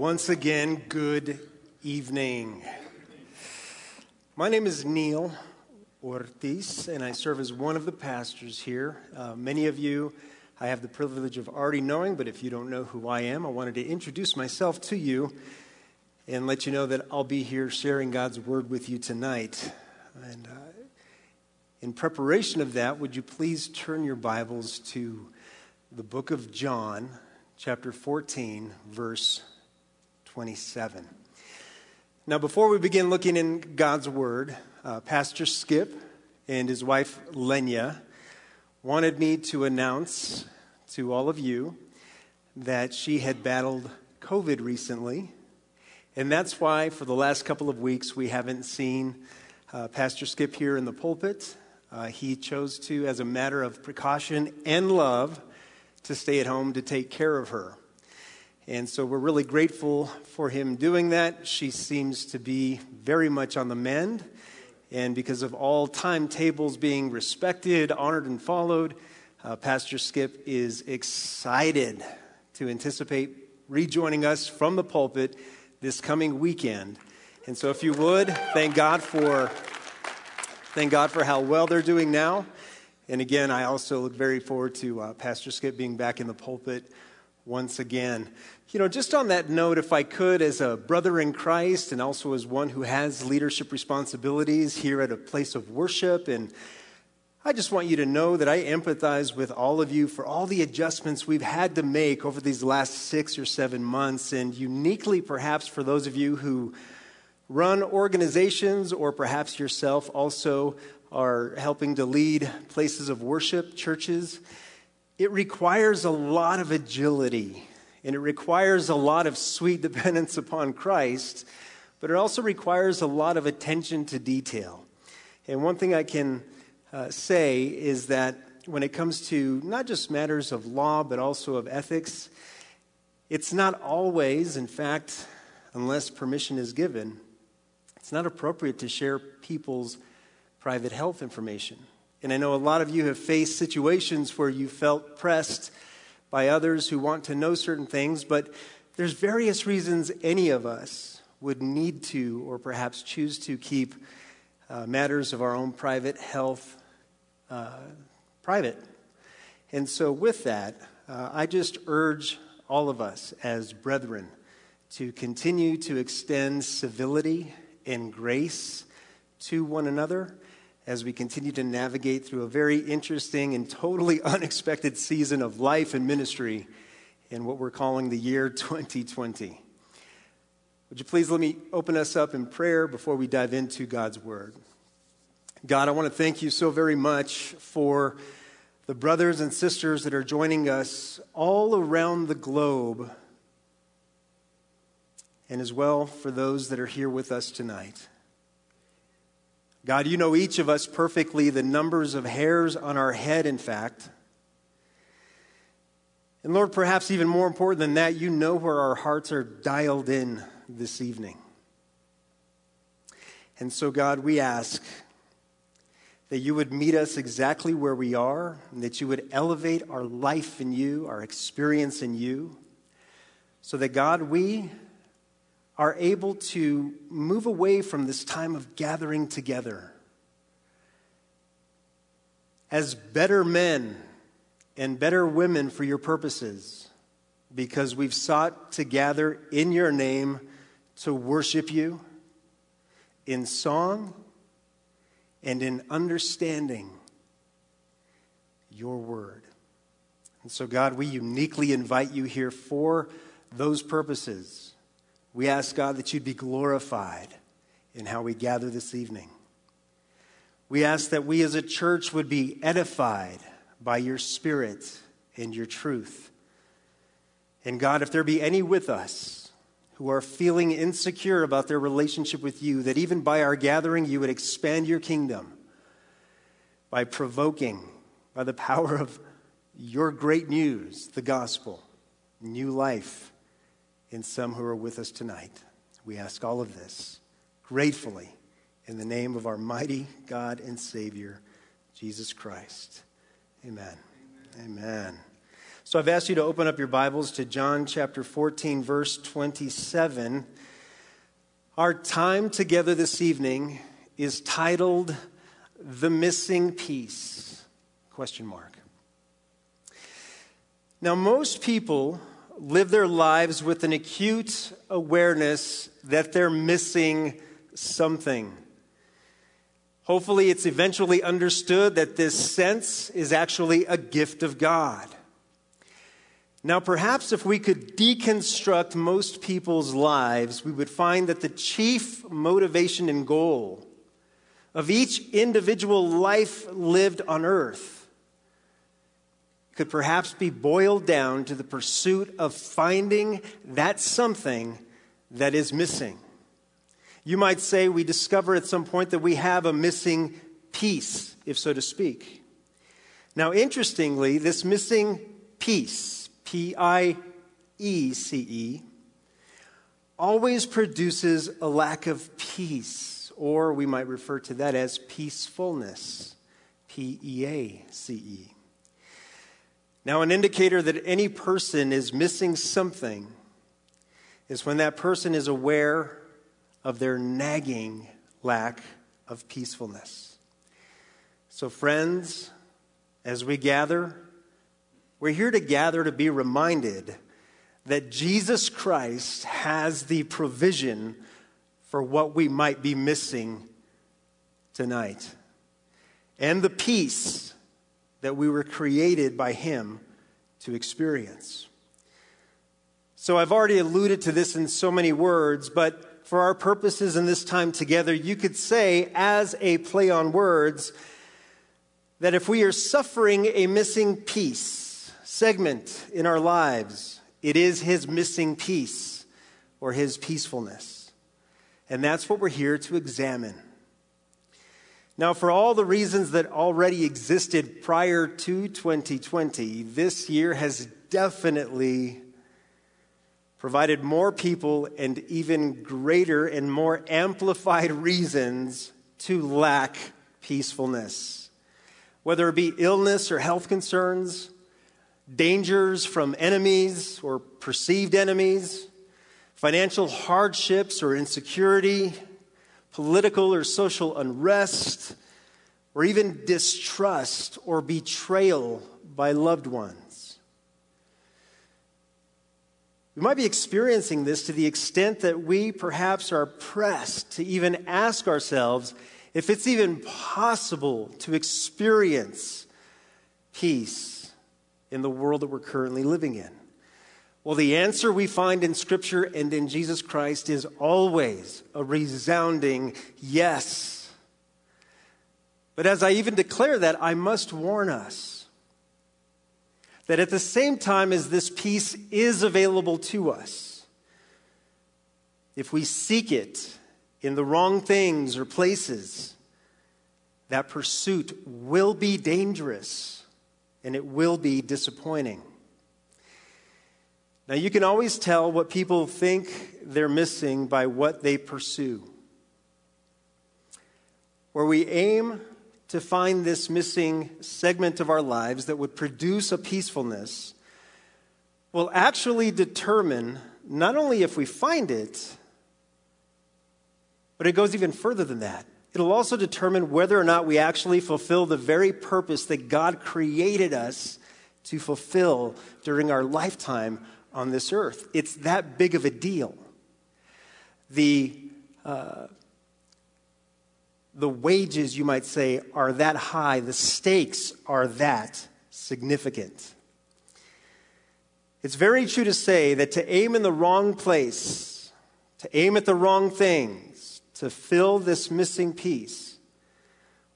once again, good evening. My name is Neil Ortiz, and I serve as one of the pastors here. Uh, many of you I have the privilege of already knowing, but if you don't know who I am, I wanted to introduce myself to you and let you know that I'll be here sharing God's word with you tonight. And uh, in preparation of that, would you please turn your Bibles to the book of John, chapter 14, verse 27. Now, before we begin looking in God's Word, uh, Pastor Skip and his wife Lenya wanted me to announce to all of you that she had battled COVID recently. And that's why, for the last couple of weeks, we haven't seen uh, Pastor Skip here in the pulpit. Uh, he chose to, as a matter of precaution and love, to stay at home to take care of her. And so we're really grateful for him doing that. She seems to be very much on the mend. And because of all timetables being respected, honored, and followed, uh, Pastor Skip is excited to anticipate rejoining us from the pulpit this coming weekend. And so, if you would, thank God for thank God for how well they're doing now. And again, I also look very forward to uh, Pastor Skip being back in the pulpit once again. You know, just on that note, if I could, as a brother in Christ and also as one who has leadership responsibilities here at a place of worship, and I just want you to know that I empathize with all of you for all the adjustments we've had to make over these last six or seven months, and uniquely perhaps for those of you who run organizations or perhaps yourself also are helping to lead places of worship, churches. It requires a lot of agility and it requires a lot of sweet dependence upon Christ, but it also requires a lot of attention to detail. And one thing I can uh, say is that when it comes to not just matters of law, but also of ethics, it's not always, in fact, unless permission is given, it's not appropriate to share people's private health information. And I know a lot of you have faced situations where you felt pressed by others who want to know certain things, but there's various reasons any of us would need to or perhaps choose to keep uh, matters of our own private health uh, private. And so, with that, uh, I just urge all of us as brethren to continue to extend civility and grace to one another as we continue to navigate through a very interesting and totally unexpected season of life and ministry in what we're calling the year 2020. Would you please let me open us up in prayer before we dive into God's Word? God, I want to thank you so very much for the brothers and sisters that are joining us all around the globe, and as well for those that are here with us tonight. God, you know each of us perfectly, the numbers of hairs on our head, in fact. And Lord, perhaps even more important than that, you know where our hearts are dialed in this evening. And so, God, we ask that you would meet us exactly where we are, and that you would elevate our life in you, our experience in you, so that, God, we are able to move away from this time of gathering together as better men and better women for your purposes because we've sought to gather in your name to worship you in song and in understanding your word. And so, God, we uniquely invite you here for those purposes we ask, God, that you'd be glorified in how we gather this evening. We ask that we as a church would be edified by your spirit and your truth. And God, if there be any with us who are feeling insecure about their relationship with you, that even by our gathering, you would expand your kingdom by provoking, by the power of your great news, the gospel, new life in some who are with us tonight. We ask all of this gratefully in the name of our mighty God and Savior, Jesus Christ. Amen. Amen. Amen. So I've asked you to open up your Bibles to John chapter 14, verse 27. Our time together this evening is titled The Missing Peace? Question mark. Now, most people live their lives with an acute awareness that they're missing something. Hopefully, it's eventually understood that this sense is actually a gift of God. Now, perhaps if we could deconstruct most people's lives, we would find that the chief motivation and goal of each individual life lived on earth could perhaps be boiled down to the pursuit of finding that something that is missing. You might say we discover at some point that we have a missing piece, if so to speak. Now, interestingly, this missing piece, P I E C E, always produces a lack of peace, or we might refer to that as peacefulness, P E A C E. Now, an indicator that any person is missing something is when that person is aware of their nagging lack of peacefulness. So, friends, as we gather, we're here to gather to be reminded that Jesus Christ has the provision for what we might be missing tonight and the peace that we were created by Him to experience. So I've already alluded to this in so many words, but for our purposes in this time together, you could say, as a play on words, that if we are suffering a missing piece, segment in our lives, it is His missing piece or His peacefulness. And that's what we're here to examine. Now, for all the reasons that already existed prior to 2020, this year has definitely provided more people and even greater and more amplified reasons to lack peacefulness. Whether it be illness or health concerns, dangers from enemies or perceived enemies, financial hardships or insecurity, political or social unrest, or even distrust or betrayal by loved ones. We might be experiencing this to the extent that we perhaps are pressed to even ask ourselves if it's even possible to experience peace in the world that we're currently living in. Well, the answer we find in Scripture and in Jesus Christ is always a resounding yes. But as I even declare that, I must warn us that at the same time as this peace is available to us, if we seek it in the wrong things or places, that pursuit will be dangerous and it will be disappointing. Now, you can always tell what people think they're missing by what they pursue. Where we aim to find this missing segment of our lives that would produce a peacefulness will actually determine not only if we find it, but it goes even further than that. It'll also determine whether or not we actually fulfill the very purpose that God created us to fulfill during our lifetime on this earth. It's that big of a deal. The, uh, the wages, you might say, are that high, the stakes are that significant. It's very true to say that to aim in the wrong place, to aim at the wrong things, to fill this missing piece,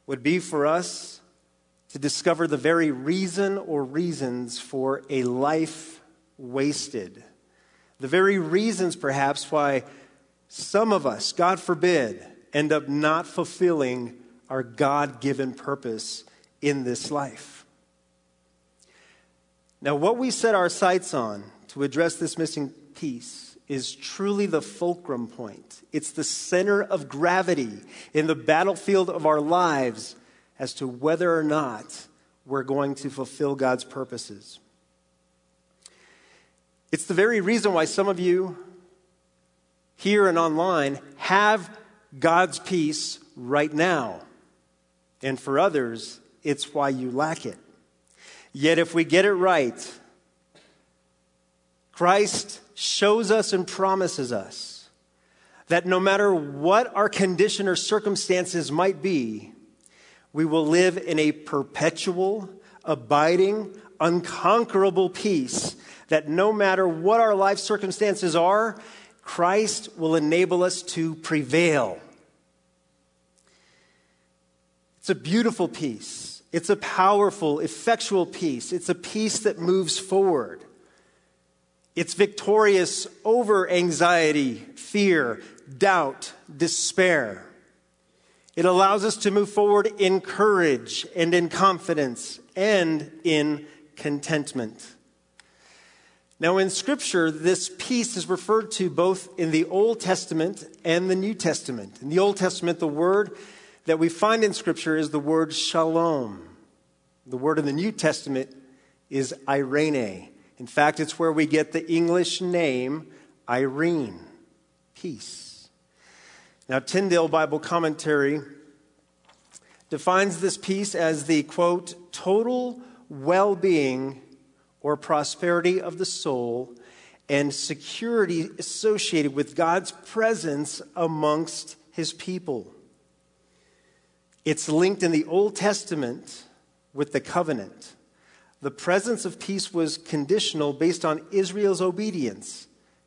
would be for us to discover the very reason or reasons for a life wasted. The very reasons, perhaps, why some of us, God forbid, end up not fulfilling our God given purpose in this life. Now, what we set our sights on to address this missing piece is truly the fulcrum point. It's the center of gravity in the battlefield of our lives as to whether or not we're going to fulfill God's purposes. It's the very reason why some of you here and online have God's peace right now. And for others, it's why you lack it. Yet if we get it right, Christ shows us and promises us that no matter what our condition or circumstances might be, we will live in a perpetual, abiding, unconquerable peace that no matter what our life circumstances are, Christ will enable us to prevail. It's a beautiful peace. It's a powerful, effectual peace. It's a peace that moves forward. It's victorious over anxiety, fear, doubt, despair. It allows us to move forward in courage and in confidence and in contentment. Now, in Scripture, this peace is referred to both in the Old Testament and the New Testament. In the Old Testament, the word that we find in Scripture is the word shalom. The word in the New Testament is eirene. In fact, it's where we get the English name Irene, peace. Now, Tyndale Bible Commentary defines this peace as the quote, total well being or prosperity of the soul and security associated with God's presence amongst his people. It's linked in the Old Testament with the covenant. The presence of peace was conditional based on Israel's obedience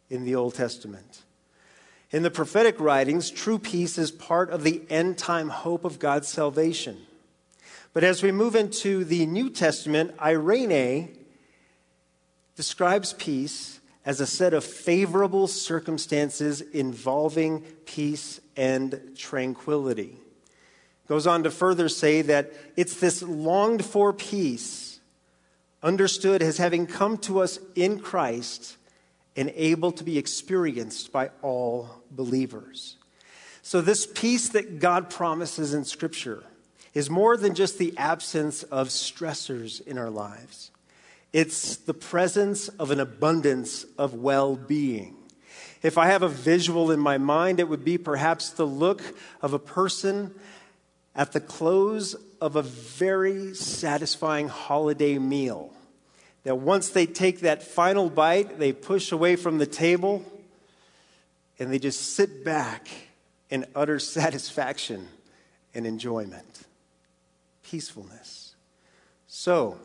in the Old Testament. In the prophetic writings, true peace is part of the end time hope of God's salvation. But as we move into the New Testament, Eirene describes peace as a set of favorable circumstances involving peace and tranquility. Goes on to further say that it's this longed for peace, understood as having come to us in Christ and able to be experienced by all believers. So, this peace that God promises in Scripture is more than just the absence of stressors in our lives, it's the presence of an abundance of well being. If I have a visual in my mind, it would be perhaps the look of a person at the close of a very satisfying holiday meal. That once they take that final bite, they push away from the table and they just sit back in utter satisfaction and enjoyment, peacefulness. So,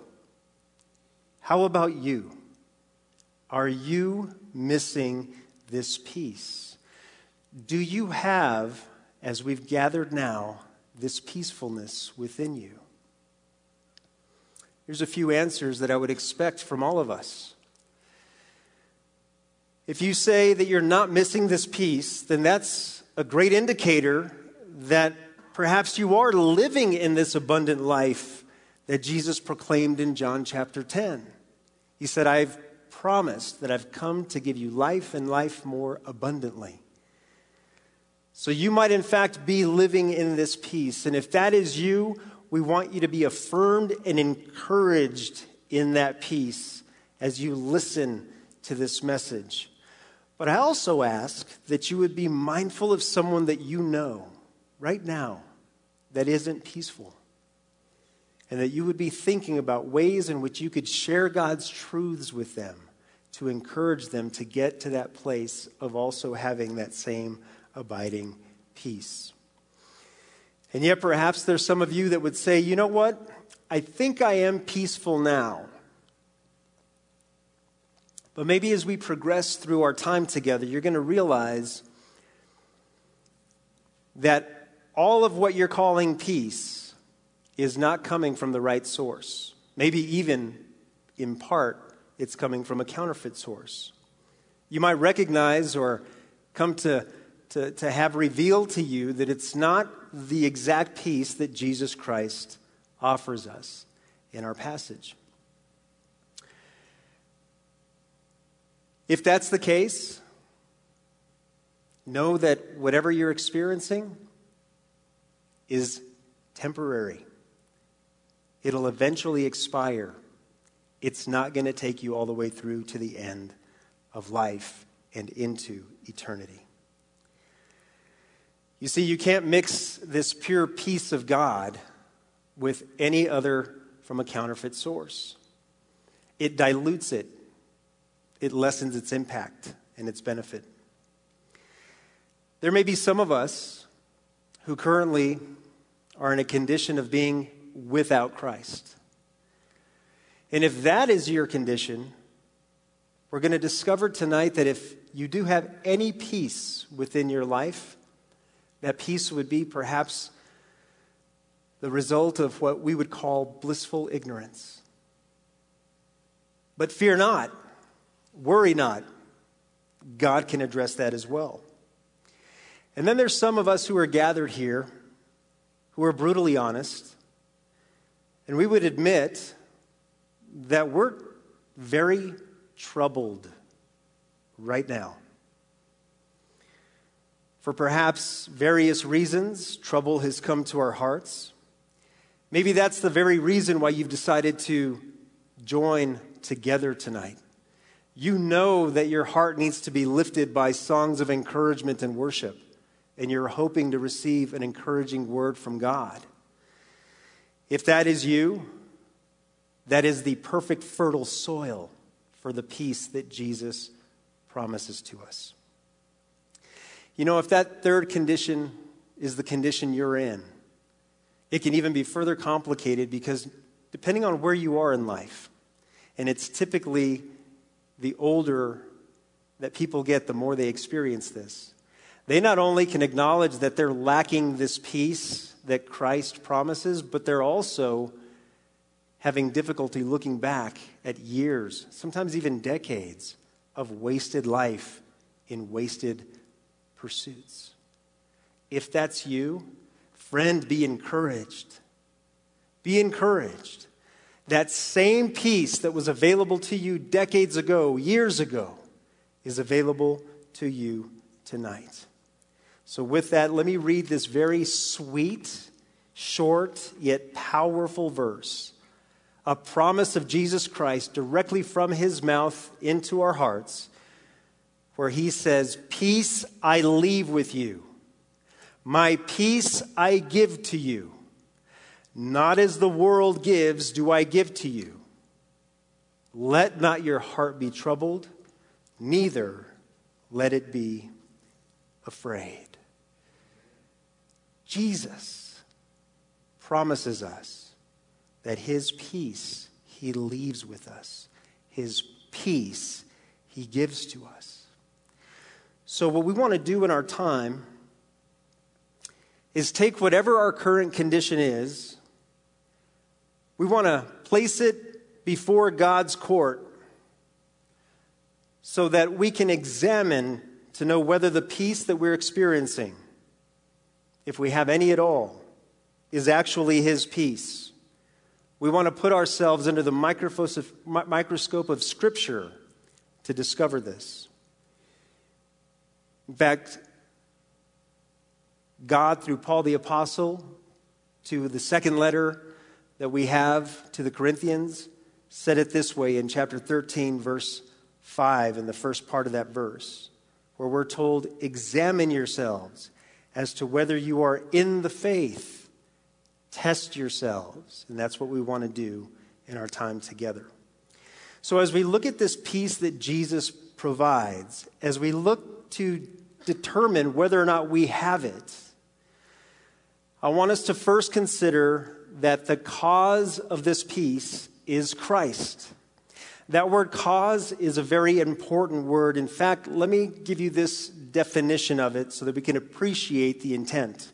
how about you? Are you missing this peace? Do you have, as we've gathered now, this peacefulness within you? Here's a few answers that I would expect from all of us. If you say that you're not missing this peace, then that's a great indicator that perhaps you are living in this abundant life that Jesus proclaimed in John chapter 10. He said, I've promised that I've come to give you life and life more abundantly. So you might, in fact, be living in this peace. And if that is you, we want you to be affirmed and encouraged in that peace as you listen to this message. But I also ask that you would be mindful of someone that you know right now that isn't peaceful. And that you would be thinking about ways in which you could share God's truths with them to encourage them to get to that place of also having that same abiding peace. And yet, perhaps there's some of you that would say, you know what? I think I am peaceful now. But maybe as we progress through our time together, you're going to realize that all of what you're calling peace is not coming from the right source. Maybe even in part, it's coming from a counterfeit source. You might recognize or come to to, to have revealed to you that it's not the exact peace that Jesus Christ offers us in our passage. If that's the case, know that whatever you're experiencing is temporary. It'll eventually expire. It's not going to take you all the way through to the end of life and into eternity. You see, you can't mix this pure peace of God with any other from a counterfeit source. It dilutes it, it lessens its impact and its benefit. There may be some of us who currently are in a condition of being without Christ. And if that is your condition, we're going to discover tonight that if you do have any peace within your life, that peace would be perhaps the result of what we would call blissful ignorance. But fear not, worry not. God can address that as well. And then there's some of us who are gathered here who are brutally honest, and we would admit that we're very troubled right now. For perhaps various reasons, trouble has come to our hearts. Maybe that's the very reason why you've decided to join together tonight. You know that your heart needs to be lifted by songs of encouragement and worship, and you're hoping to receive an encouraging word from God. If that is you, that is the perfect fertile soil for the peace that Jesus promises to us. You know, if that third condition is the condition you're in, it can even be further complicated because depending on where you are in life, and it's typically the older that people get, the more they experience this. They not only can acknowledge that they're lacking this peace that Christ promises, but they're also having difficulty looking back at years, sometimes even decades, of wasted life in wasted pursuits. If that's you, friend, be encouraged. Be encouraged. That same peace that was available to you decades ago, years ago, is available to you tonight. So, with that, let me read this very sweet, short, yet powerful verse a promise of Jesus Christ directly from his mouth into our hearts, where he says, Peace I leave with you, my peace I give to you. Not as the world gives, do I give to you. Let not your heart be troubled, neither let it be afraid. Jesus promises us that his peace he leaves with us, his peace he gives to us. So, what we want to do in our time is take whatever our current condition is, we want to place it before God's court so that we can examine to know whether the peace that we're experiencing, if we have any at all, is actually His peace. We want to put ourselves under the microscope of Scripture to discover this. In fact, God, through Paul the Apostle, to the second letter that we have to the Corinthians, said it this way in chapter 13, verse 5, in the first part of that verse, where we're told, Examine yourselves as to whether you are in the faith. Test yourselves. And that's what we want to do in our time together. So, as we look at this peace that Jesus provides, as we look to determine whether or not we have it, I want us to first consider that the cause of this peace is Christ. That word cause is a very important word. In fact, let me give you this definition of it so that we can appreciate the intent.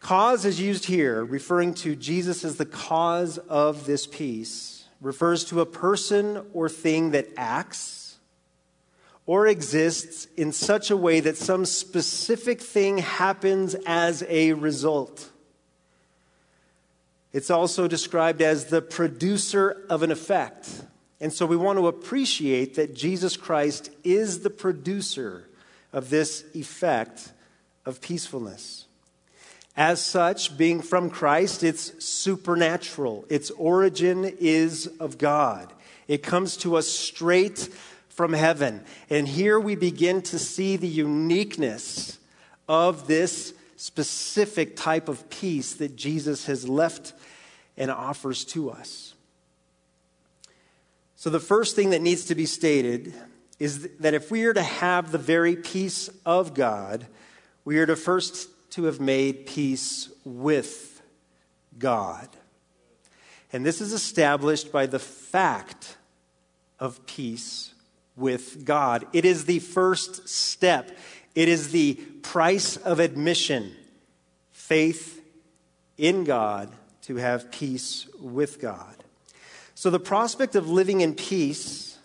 Cause is used here, referring to Jesus as the cause of this peace, refers to a person or thing that acts or exists in such a way that some specific thing happens as a result. It's also described as the producer of an effect. And so we want to appreciate that Jesus Christ is the producer of this effect of peacefulness. As such, being from Christ, it's supernatural. Its origin is of God. It comes to us straight from heaven. And here we begin to see the uniqueness of this specific type of peace that Jesus has left and offers to us. So, the first thing that needs to be stated is that if we are to have the very peace of God, we are to first to have made peace with God. And this is established by the fact of peace with God. It is the first step, it is the price of admission faith in God to have peace with God. So, the prospect of living in peace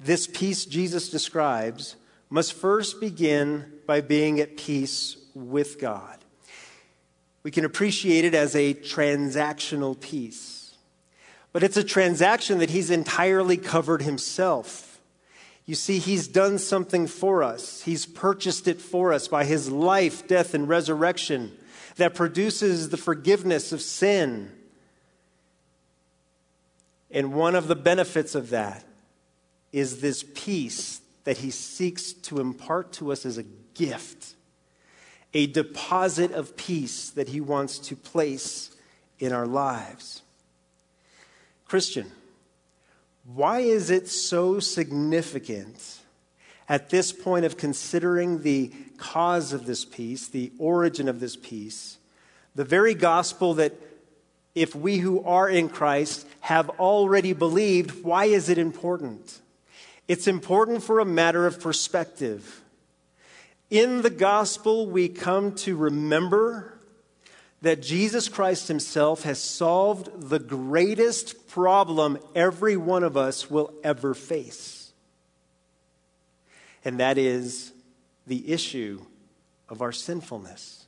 this peace Jesus describes must first begin by being at peace with God. We can appreciate it as a transactional peace, but it's a transaction that He's entirely covered Himself. You see, He's done something for us, He's purchased it for us by His life, death, and resurrection that produces the forgiveness of sin. And one of the benefits of that is this peace that he seeks to impart to us as a gift, a deposit of peace that he wants to place in our lives. Christian, why is it so significant at this point of considering the cause of this peace, the origin of this peace, the very gospel that if we who are in Christ have already believed, why is it important? It's important for a matter of perspective. In the gospel, we come to remember that Jesus Christ Himself has solved the greatest problem every one of us will ever face. And that is the issue of our sinfulness.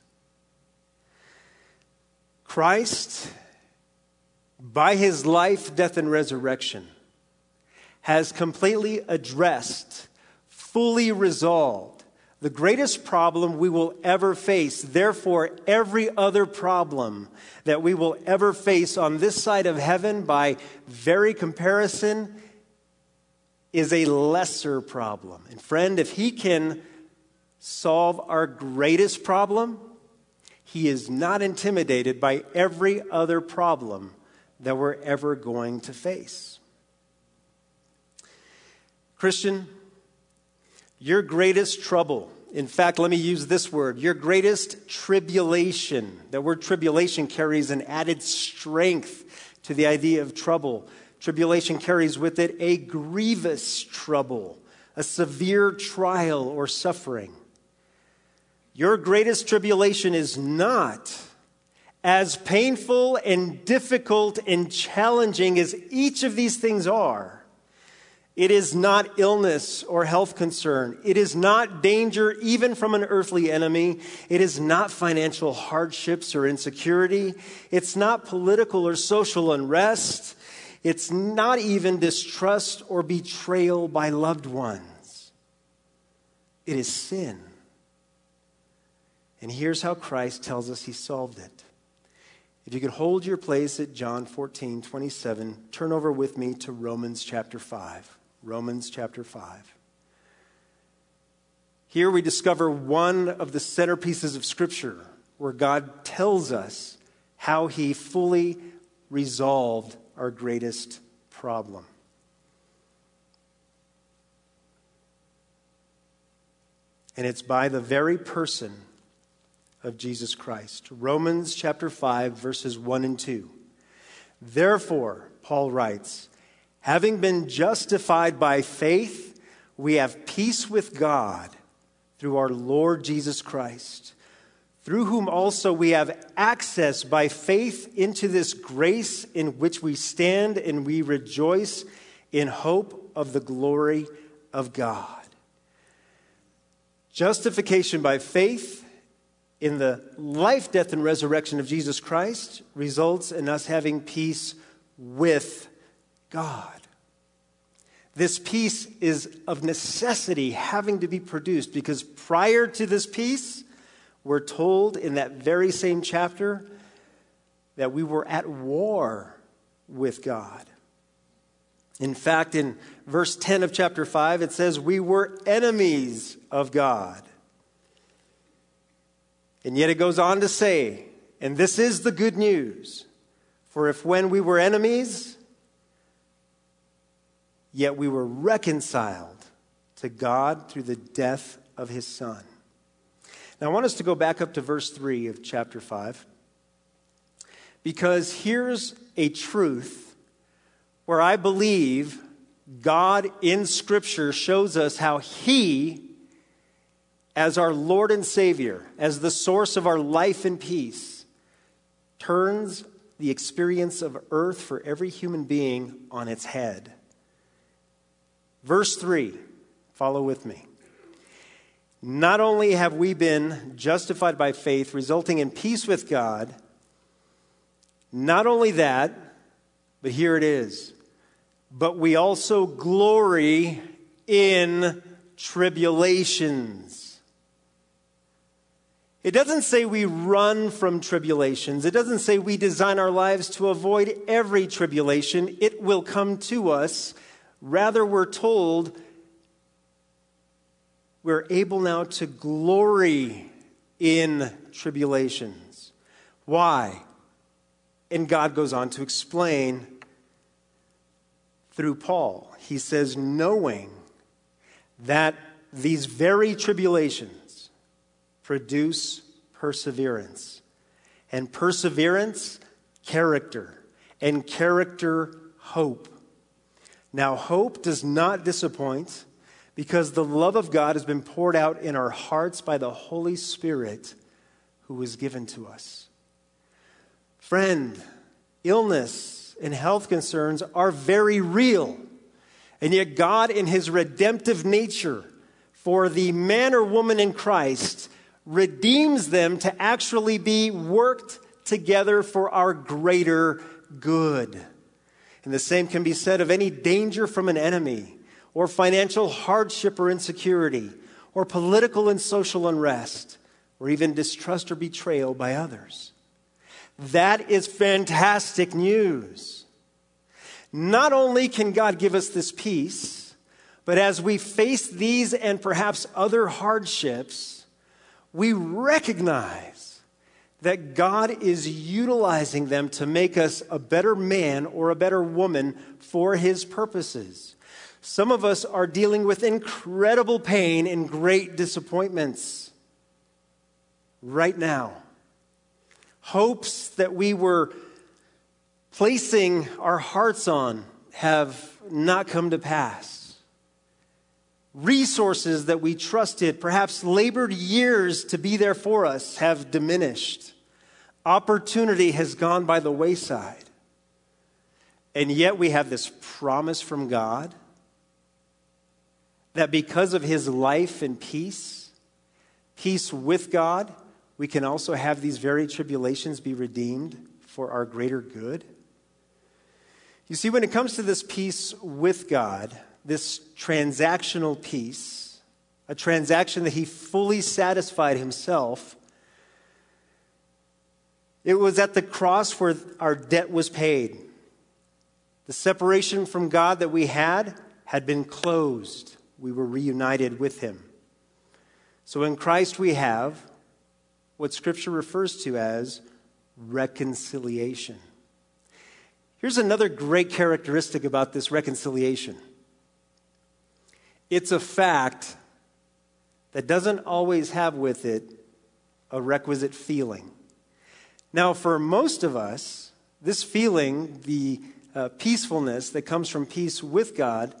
Christ, by His life, death, and resurrection, has completely addressed, fully resolved the greatest problem we will ever face. Therefore, every other problem that we will ever face on this side of heaven, by very comparison, is a lesser problem. And friend, if he can solve our greatest problem, he is not intimidated by every other problem that we're ever going to face. Christian, your greatest trouble, in fact, let me use this word, your greatest tribulation. The word tribulation carries an added strength to the idea of trouble. Tribulation carries with it a grievous trouble, a severe trial or suffering. Your greatest tribulation is not as painful and difficult and challenging as each of these things are it is not illness or health concern. It is not danger even from an earthly enemy. It is not financial hardships or insecurity. It's not political or social unrest. It's not even distrust or betrayal by loved ones. It is sin. And here's how Christ tells us he solved it. If you could hold your place at John 14, 27, turn over with me to Romans chapter 5. Romans chapter 5. Here we discover one of the centerpieces of Scripture where God tells us how he fully resolved our greatest problem. And it's by the very person of Jesus Christ. Romans chapter 5, verses 1 and 2. Therefore, Paul writes, Having been justified by faith, we have peace with God through our Lord Jesus Christ, through whom also we have access by faith into this grace in which we stand and we rejoice in hope of the glory of God. Justification by faith in the life, death, and resurrection of Jesus Christ results in us having peace with God. This peace is of necessity having to be produced because prior to this peace, we're told in that very same chapter that we were at war with God. In fact, in verse 10 of chapter 5, it says, We were enemies of God. And yet it goes on to say, and this is the good news for if when we were enemies, yet we were reconciled to God through the death of his Son. Now, I want us to go back up to verse 3 of chapter 5, because here's a truth where I believe God in Scripture shows us how He, as our Lord and Savior, as the source of our life and peace, turns the experience of earth for every human being on its head. Verse 3, follow with me. Not only have we been justified by faith, resulting in peace with God, not only that, but here it is but we also glory in tribulations. It doesn't say we run from tribulations. It doesn't say we design our lives to avoid every tribulation. It will come to us. Rather, we're told we're able now to glory in tribulations. Why? And God goes on to explain through Paul. He says, knowing that these very tribulations produce perseverance, and perseverance, character, and character, hope. Now, hope does not disappoint because the love of God has been poured out in our hearts by the Holy Spirit who was given to us. Friend, illness, and health concerns are very real. And yet, God, in His redemptive nature for the man or woman in Christ, redeems them to actually be worked together for our greater good. And the same can be said of any danger from an enemy, or financial hardship or insecurity, or political and social unrest, or even distrust or betrayal by others. That is fantastic news. Not only can God give us this peace, but as we face these and perhaps other hardships, we recognize that God is utilizing them to make us a better man or a better woman for his purposes. Some of us are dealing with incredible pain and great disappointments right now hopes that we were placing our hearts on have not come to pass. Resources that we trusted, perhaps labored years to be there for us, have diminished. Opportunity has gone by the wayside. And yet we have this promise from God that because of his life and peace, peace with God, we can also have these very tribulations be redeemed for our greater good. You see, when it comes to this peace with God, this transactional peace, a transaction that He fully satisfied Himself, it was at the cross where our debt was paid. The separation from God that we had had been closed. We were reunited with Him. So in Christ we have what Scripture refers to as reconciliation. Here's another great characteristic about this reconciliation it's a fact that doesn't always have with it a requisite feeling. Now, for most of us, this feeling, the uh, peacefulness that comes from peace with God,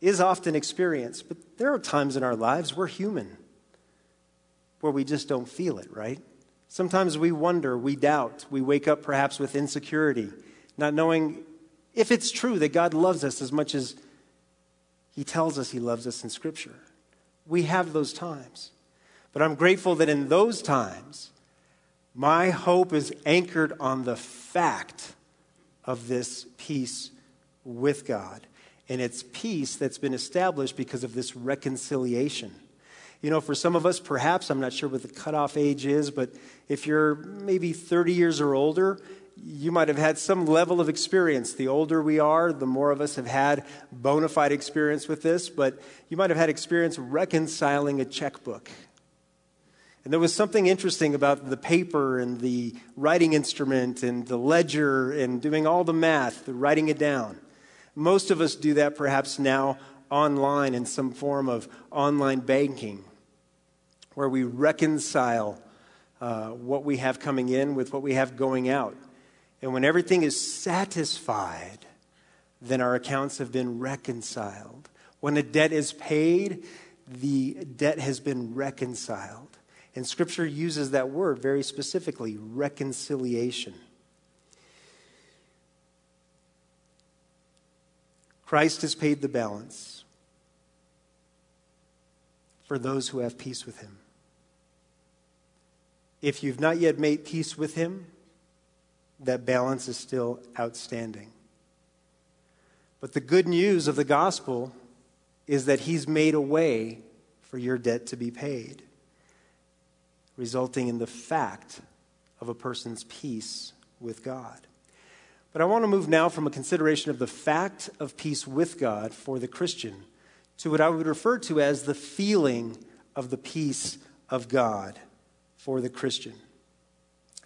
is often experienced. But there are times in our lives we're human where we just don't feel it, right? Sometimes we wonder, we doubt, we wake up perhaps with insecurity, not knowing if it's true that God loves us as much as He tells us He loves us in Scripture. We have those times. But I'm grateful that in those times, my hope is anchored on the fact of this peace with God. And it's peace that's been established because of this reconciliation. You know, for some of us, perhaps, I'm not sure what the cutoff age is, but if you're maybe 30 years or older you might have had some level of experience. The older we are, the more of us have had bona fide experience with this, but you might have had experience reconciling a checkbook. And there was something interesting about the paper and the writing instrument and the ledger and doing all the math, the writing it down. Most of us do that perhaps now online in some form of online banking, where we reconcile uh, what we have coming in with what we have going out. And when everything is satisfied, then our accounts have been reconciled. When a debt is paid, the debt has been reconciled. And Scripture uses that word very specifically reconciliation. Christ has paid the balance for those who have peace with him. If you've not yet made peace with him, that balance is still outstanding. But the good news of the gospel is that he's made a way for your debt to be paid, resulting in the fact of a person's peace with God. But I want to move now from a consideration of the fact of peace with God for the Christian to what I would refer to as the feeling of the peace of God for the Christian.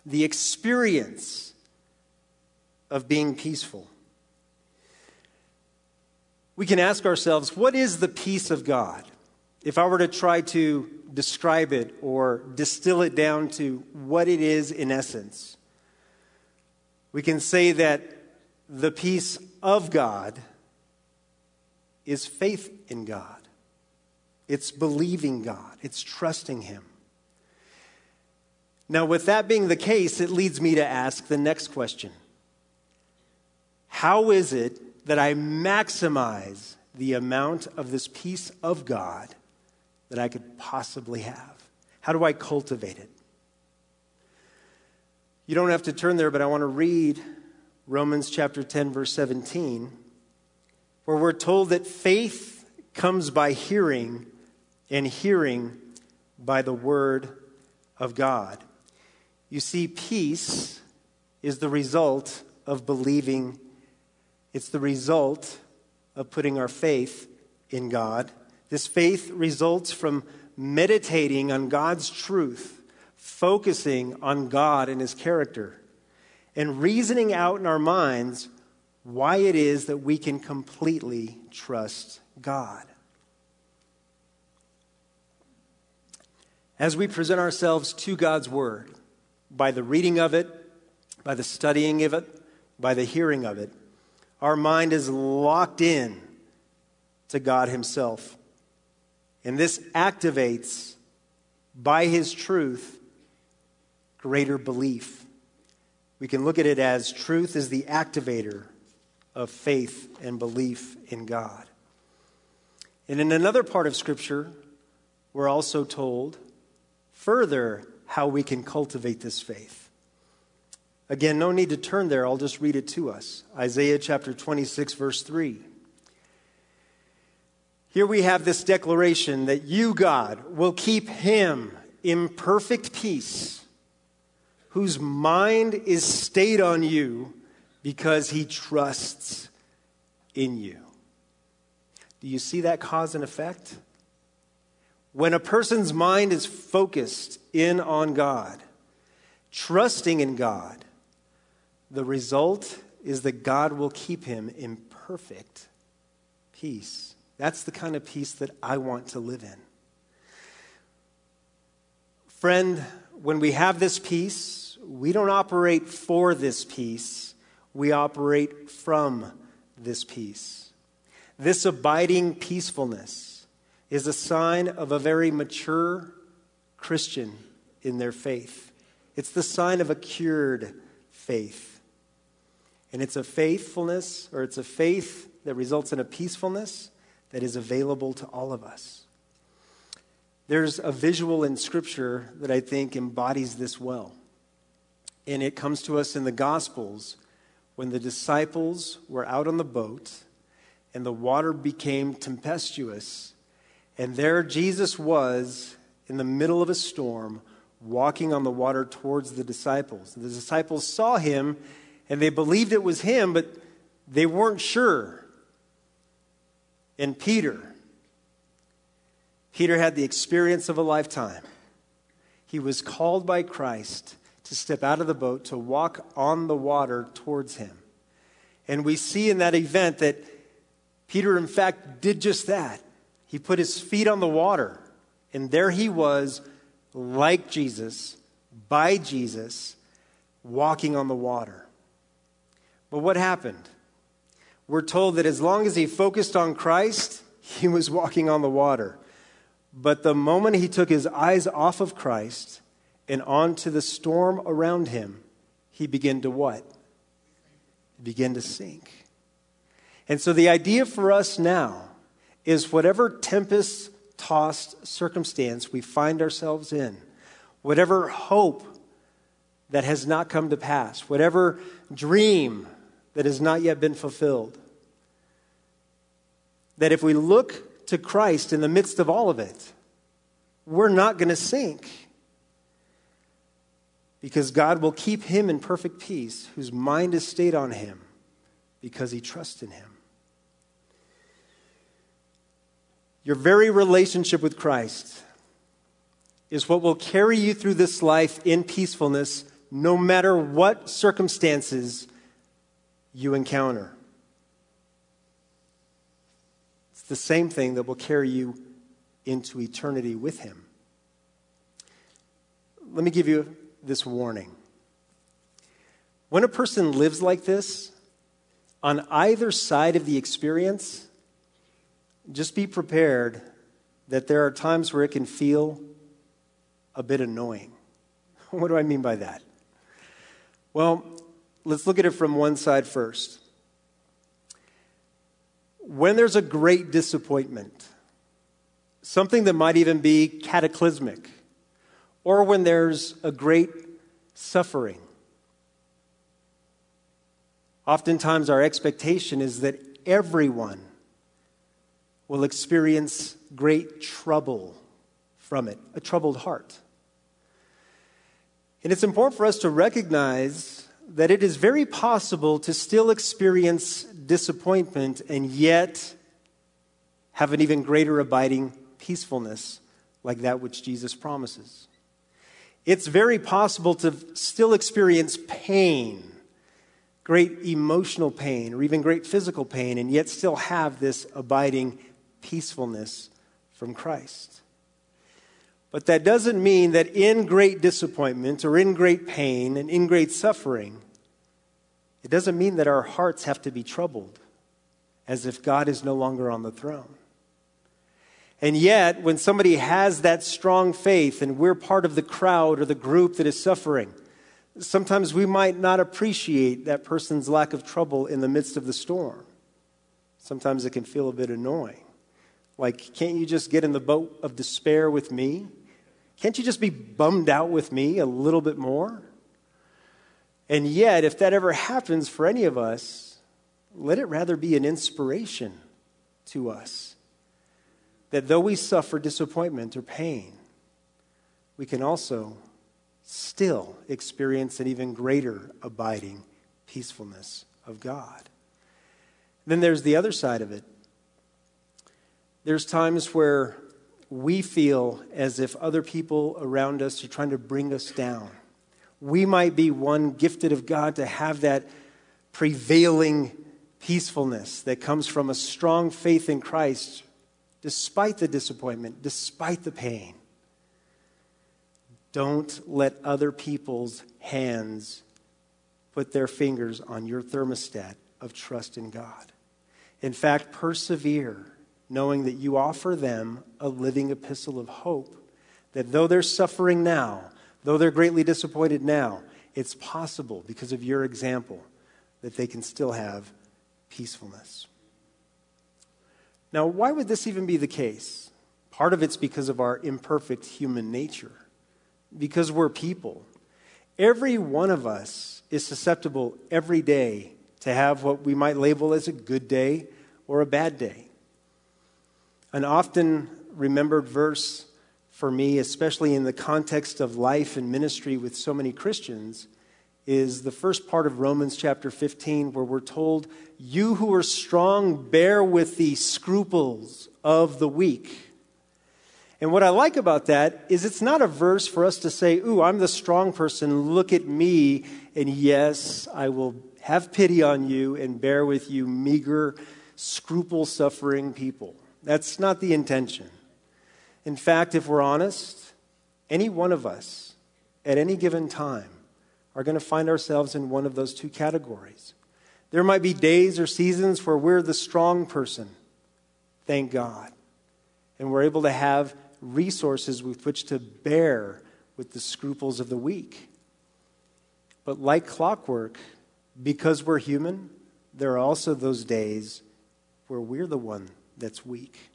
The experience of being peaceful. We can ask ourselves, what is the peace of God? If I were to try to describe it or distill it down to what it is in essence, we can say that the peace of God is faith in God. It's believing God. It's trusting Him. Now, with that being the case, it leads me to ask the next question How is it that I maximize the amount of this peace of God that I could possibly have? How do I cultivate it? You don't have to turn there, but I want to read Romans chapter 10, verse 17, where we're told that faith comes by hearing, and hearing by the word of God. You see, peace is the result of believing, it's the result of putting our faith in God. This faith results from meditating on God's truth focusing on God and His character, and reasoning out in our minds why it is that we can completely trust God. As we present ourselves to God's Word, by the reading of it, by the studying of it, by the hearing of it, our mind is locked in to God Himself. And this activates, by His truth, greater belief. We can look at it as truth is the activator of faith and belief in God. And in another part of Scripture, we're also told further how we can cultivate this faith. Again, no need to turn there, I'll just read it to us. Isaiah chapter 26, verse 3. Here we have this declaration that you, God, will keep him in perfect peace whose mind is stayed on you because he trusts in you. Do you see that cause and effect? When a person's mind is focused in on God, trusting in God, the result is that God will keep him in perfect peace. That's the kind of peace that I want to live in. Friend, when we have this peace, we don't operate for this peace, we operate from this peace. This abiding peacefulness is a sign of a very mature Christian in their faith. It's the sign of a cured faith. And it's a faithfulness, or it's a faith that results in a peacefulness that is available to all of us. There's a visual in Scripture that I think embodies this well. And it comes to us in the Gospels when the disciples were out on the boat and the water became tempestuous. And there Jesus was in the middle of a storm, walking on the water towards the disciples. The disciples saw him and they believed it was him, but they weren't sure. And Peter, Peter had the experience of a lifetime. He was called by Christ to step out of the boat to walk on the water towards him. And we see in that event that Peter, in fact, did just that. He put his feet on the water, and there he was, like Jesus, by Jesus, walking on the water. But what happened? We're told that as long as he focused on Christ, he was walking on the water. But the moment he took his eyes off of Christ and onto the storm around him, he began to what? He began to sink. And so the idea for us now is whatever tempest tossed circumstance we find ourselves in, whatever hope that has not come to pass, whatever dream that has not yet been fulfilled, that if we look to Christ in the midst of all of it, we're not going to sink. Because God will keep him in perfect peace, whose mind is stayed on him, because he trusts in him. Your very relationship with Christ is what will carry you through this life in peacefulness, no matter what circumstances you encounter. It's the same thing that will carry you into eternity with Him. Let me give you this warning. When a person lives like this, on either side of the experience, just be prepared that there are times where it can feel a bit annoying. What do I mean by that? Well, let's look at it from one side first. When there's a great disappointment, something that might even be cataclysmic, or when there's a great suffering, oftentimes our expectation is that everyone will experience great trouble from it, a troubled heart. And it's important for us to recognize that it is very possible to still experience disappointment and yet have an even greater abiding peacefulness like that which Jesus promises. It's very possible to still experience pain, great emotional pain, or even great physical pain, and yet still have this abiding peacefulness from Christ. But that doesn't mean that in great disappointment or in great pain and in great suffering, it doesn't mean that our hearts have to be troubled as if God is no longer on the throne. And yet, when somebody has that strong faith and we're part of the crowd or the group that is suffering, sometimes we might not appreciate that person's lack of trouble in the midst of the storm. Sometimes it can feel a bit annoying. Like, can't you just get in the boat of despair with me? Can't you just be bummed out with me a little bit more? And yet, if that ever happens for any of us, let it rather be an inspiration to us that though we suffer disappointment or pain, we can also still experience an even greater abiding peacefulness of God. Then there's the other side of it there's times where we feel as if other people around us are trying to bring us down. We might be one gifted of God to have that prevailing peacefulness that comes from a strong faith in Christ, despite the disappointment, despite the pain. Don't let other people's hands put their fingers on your thermostat of trust in God. In fact, persevere knowing that you offer them a living epistle of hope. That though they're suffering now, though they're greatly disappointed now, it's possible because of your example that they can still have peacefulness. Now, why would this even be the case? Part of it's because of our imperfect human nature, because we're people. Every one of us is susceptible every day to have what we might label as a good day or a bad day. An often remembered verse for me, especially in the context of life and ministry with so many Christians, is the first part of Romans chapter 15, where we're told, You who are strong, bear with the scruples of the weak. And what I like about that is it's not a verse for us to say, Ooh, I'm the strong person, look at me, and yes, I will have pity on you and bear with you, meager, scruple suffering people. That's not the intention. In fact, if we're honest, any one of us at any given time are going to find ourselves in one of those two categories. There might be days or seasons where we're the strong person, thank God, and we're able to have resources with which to bear with the scruples of the weak. But like clockwork, because we're human, there are also those days where we're the one that's weak.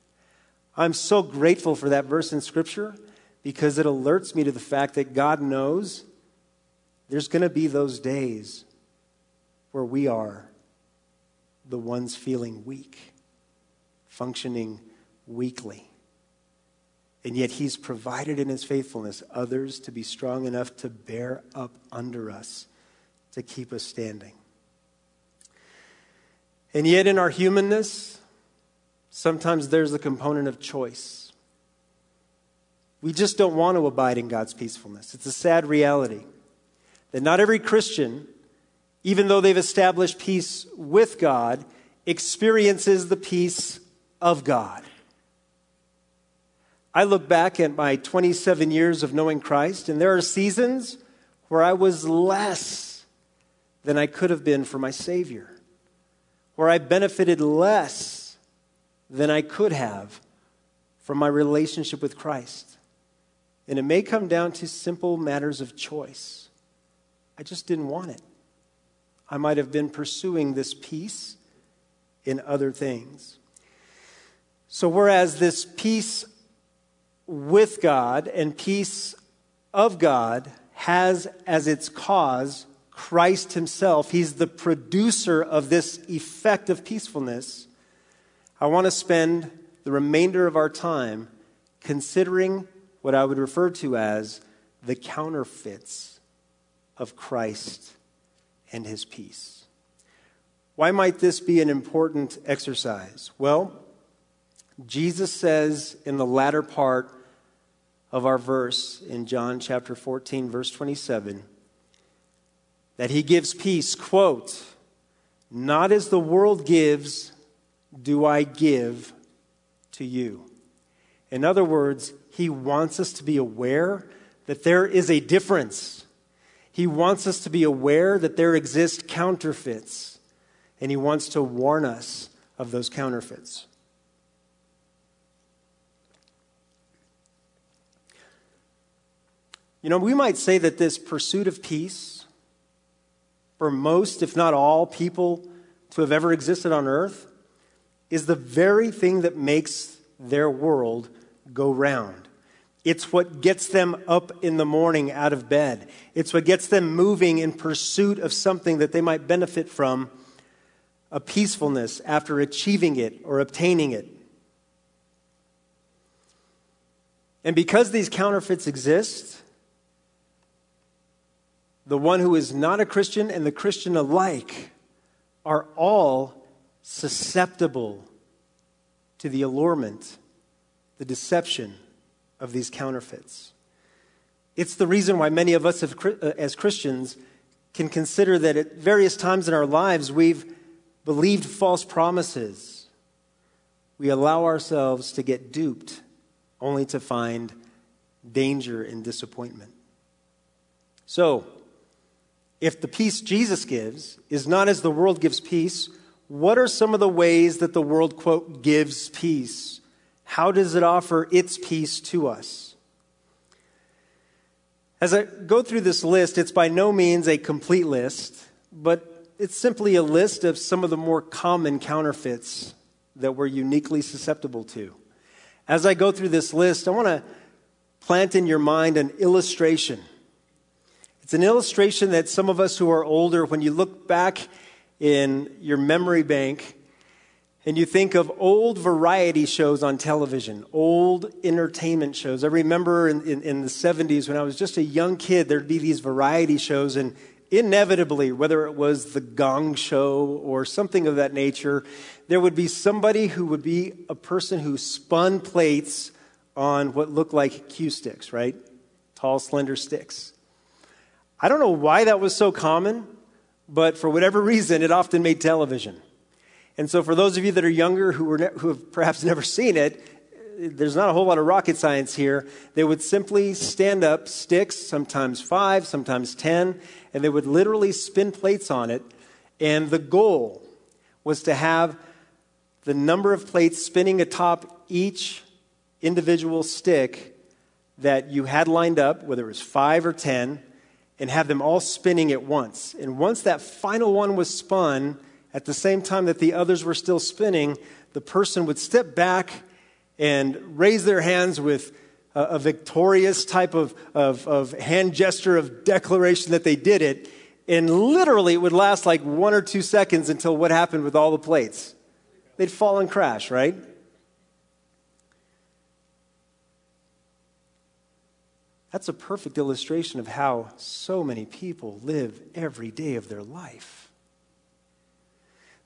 I'm so grateful for that verse in Scripture because it alerts me to the fact that God knows there's going to be those days where we are the ones feeling weak, functioning weakly. And yet, He's provided in His faithfulness others to be strong enough to bear up under us, to keep us standing. And yet, in our humanness, sometimes there's a component of choice. We just don't want to abide in God's peacefulness. It's a sad reality that not every Christian, even though they've established peace with God, experiences the peace of God. I look back at my 27 years of knowing Christ, and there are seasons where I was less than I could have been for my Savior, where I benefited less than I could have from my relationship with Christ. And it may come down to simple matters of choice. I just didn't want it. I might have been pursuing this peace in other things. So, whereas this peace with God and peace of God has as its cause Christ Himself, He's the producer of this effect of peacefulness. I want to spend the remainder of our time considering what I would refer to as the counterfeits of Christ and his peace. Why might this be an important exercise? Well, Jesus says in the latter part of our verse in John chapter 14, verse 27, that he gives peace, quote, not as the world gives, do I give to you? In other words, he wants us to be aware that there is a difference. He wants us to be aware that there exist counterfeits, and he wants to warn us of those counterfeits. You know, we might say that this pursuit of peace, for most, if not all, people to have ever existed on earth, is the very thing that makes their world go round. It's what gets them up in the morning out of bed. It's what gets them moving in pursuit of something that they might benefit from a peacefulness after achieving it or obtaining it. And because these counterfeits exist, the one who is not a Christian and the Christian alike are all susceptible to the allurement, the deception of these counterfeits. It's the reason why many of us have, uh, as Christians can consider that at various times in our lives we've believed false promises. We allow ourselves to get duped only to find danger and disappointment. So, if the peace Jesus gives is not as the world gives peace, what are some of the ways that the world, quote, gives peace? How does it offer its peace to us? As I go through this list, it's by no means a complete list, but it's simply a list of some of the more common counterfeits that we're uniquely susceptible to. As I go through this list, I want to plant in your mind an illustration. It's an illustration that some of us who are older, when you look back in your memory bank and you think of old variety shows on television, old entertainment shows. I remember in, in, in, the 70s when I was just a young kid, there'd be these variety shows, and inevitably, whether it was the Gong Show or something of that nature, there would be somebody who would be a person who spun plates on what looked like cue sticks, right? Tall, slender sticks. I don't know why that was so common, but for whatever reason, it often made television. And so, for those of you that are younger who, ne- who have perhaps never seen it, there's not a whole lot of rocket science here. They would simply stand up sticks, sometimes five, sometimes ten, and they would literally spin plates on it. And the goal was to have the number of plates spinning atop each individual stick that you had lined up, whether it was five or ten, and have them all spinning at once. And once that final one was spun, at the same time that the others were still spinning, the person would step back and raise their hands with a, a victorious type of, of, of hand gesture of declaration that they did it. And literally, it would last like one or two seconds until what happened with all the plates. They'd fall and crash, right? That's a perfect illustration of how so many people live every day of their life.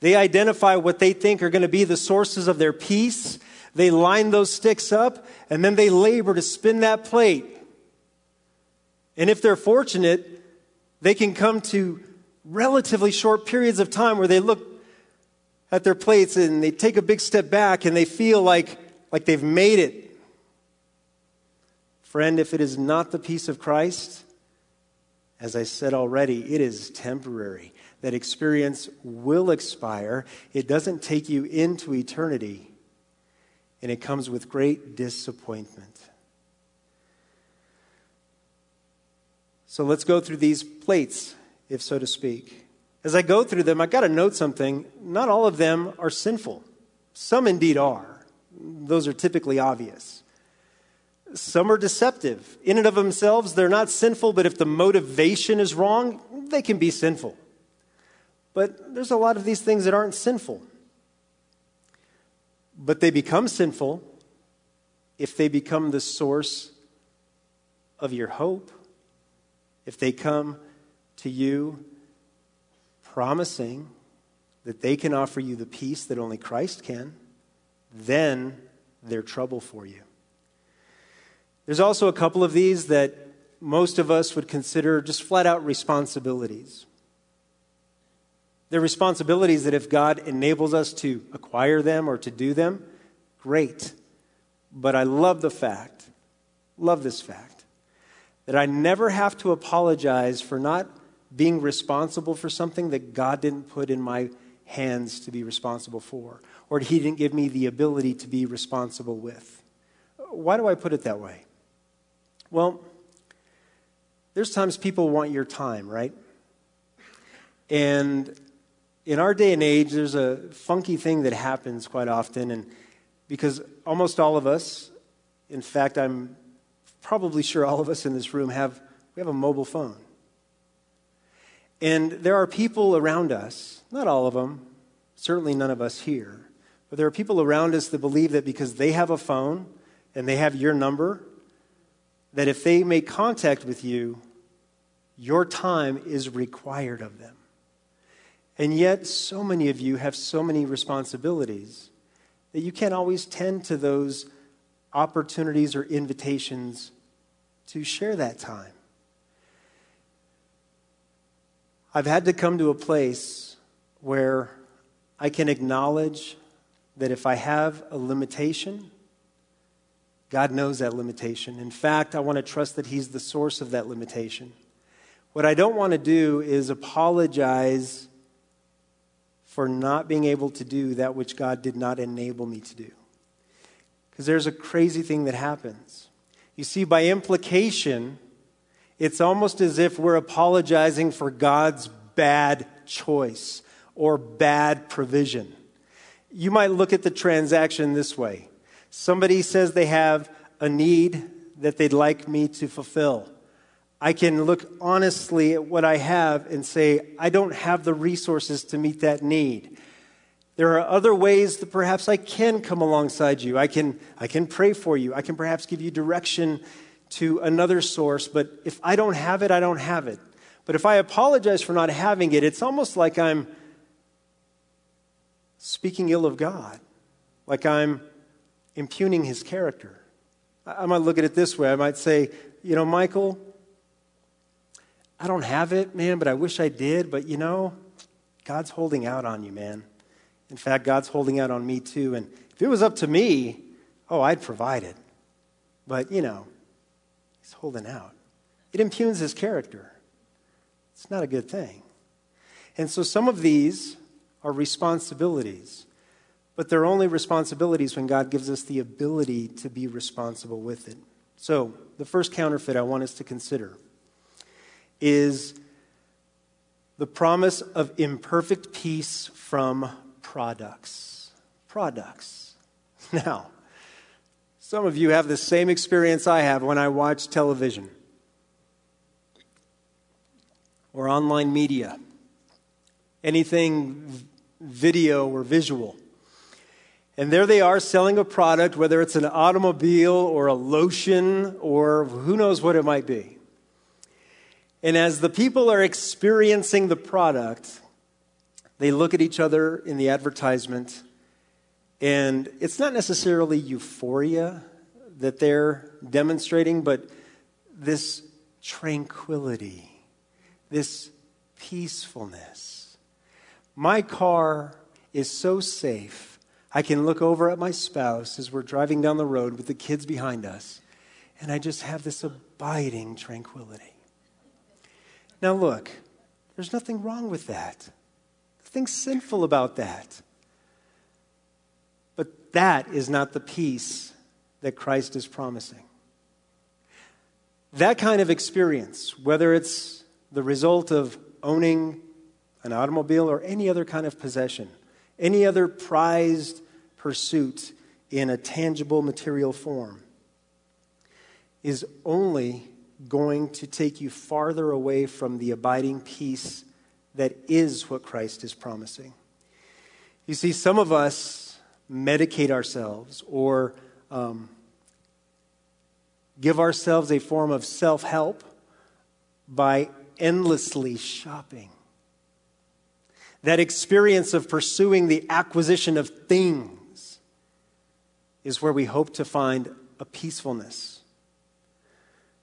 They identify what they think are going to be the sources of their peace. They line those sticks up, and then they labor to spin that plate. And if they're fortunate, they can come to relatively short periods of time where they look at their plates and they take a big step back and they feel like, like they've made it. Friend, if it is not the peace of Christ, as I said already, it is temporary that experience will expire. It doesn't take you into eternity, and it comes with great disappointment. So let's go through these plates, if so to speak. As I go through them, I've got to note something. Not all of them are sinful, some indeed are. Those are typically obvious. Some are deceptive. In and of themselves, they're not sinful, but if the motivation is wrong, they can be sinful. But there's a lot of these things that aren't sinful. But they become sinful if they become the source of your hope, if they come to you promising that they can offer you the peace that only Christ can, then they're trouble for you. There's also a couple of these that most of us would consider just flat out responsibilities. They're responsibilities that if God enables us to acquire them or to do them, great. But I love the fact, love this fact, that I never have to apologize for not being responsible for something that God didn't put in my hands to be responsible for, or He didn't give me the ability to be responsible with. Why do I put it that way? Well, there's times people want your time, right? And in our day and age, there's a funky thing that happens quite often, and because almost all of us, in fact, I'm probably sure all of us in this room have we have a mobile phone. And there are people around us, not all of them, certainly none of us here, but there are people around us that believe that because they have a phone and they have your number, that if they make contact with you, your time is required of them. And yet, so many of you have so many responsibilities that you can't always tend to those opportunities or invitations to share that time. I've had to come to a place where I can acknowledge that if I have a limitation, God knows that limitation. In fact, I want to trust that He's the source of that limitation. What I don't want to do is apologize for not being able to do that which God did not enable me to do. Because there's a crazy thing that happens. You see, by implication, it's almost as if we're apologizing for God's bad choice or bad provision. You might look at the transaction this way somebody says they have a need that they'd like me to fulfill. I can look honestly at what I have and say, I don't have the resources to meet that need. There are other ways that perhaps I can come alongside you. I can, I can pray for you. I can perhaps give you direction to another source. But if I don't have it, I don't have it. But if I apologize for not having it, it's almost like I'm speaking ill of God, like I'm impugning his character. I might look at it this way I might say, you know, Michael, I don't have it, man, but I wish I did. But you know, God's holding out on you, man. In fact, God's holding out on me too. And if it was up to me, oh, I'd provide it. But, you know, he's holding out. It impugns his character. It's not a good thing. And so some of these are responsibilities, but they're only responsibilities when God gives us the ability to be responsible with it. So, the first counterfeit I want us to consider is the promise of imperfect peace from products. Products. Now, some of you have the same experience I have when I watch television or online media, anything video or visual. And there they are selling a product, whether it's an automobile or a lotion or who knows what it might be. And as the people are experiencing the product, they look at each other in the advertisement, and it's not necessarily euphoria that they're demonstrating, but this tranquility this peacefulness. My car is so safe. I can look over at my spouse as we're driving down the road with the kids behind us, and I just have this abiding tranquility. Now, look, there's nothing wrong with that, nothing sinful about that. But that is not the peace that Christ is promising. That kind of experience, whether it's the result of owning an automobile or any other kind of possession, any other prized pursuit in a tangible material form, is only going to take you farther away from the abiding peace that is what Christ is promising. You see, some of us medicate ourselves or um, give ourselves a form of self help by endlessly shopping. That experience of pursuing the acquisition of things is where we hope to find a peacefulness.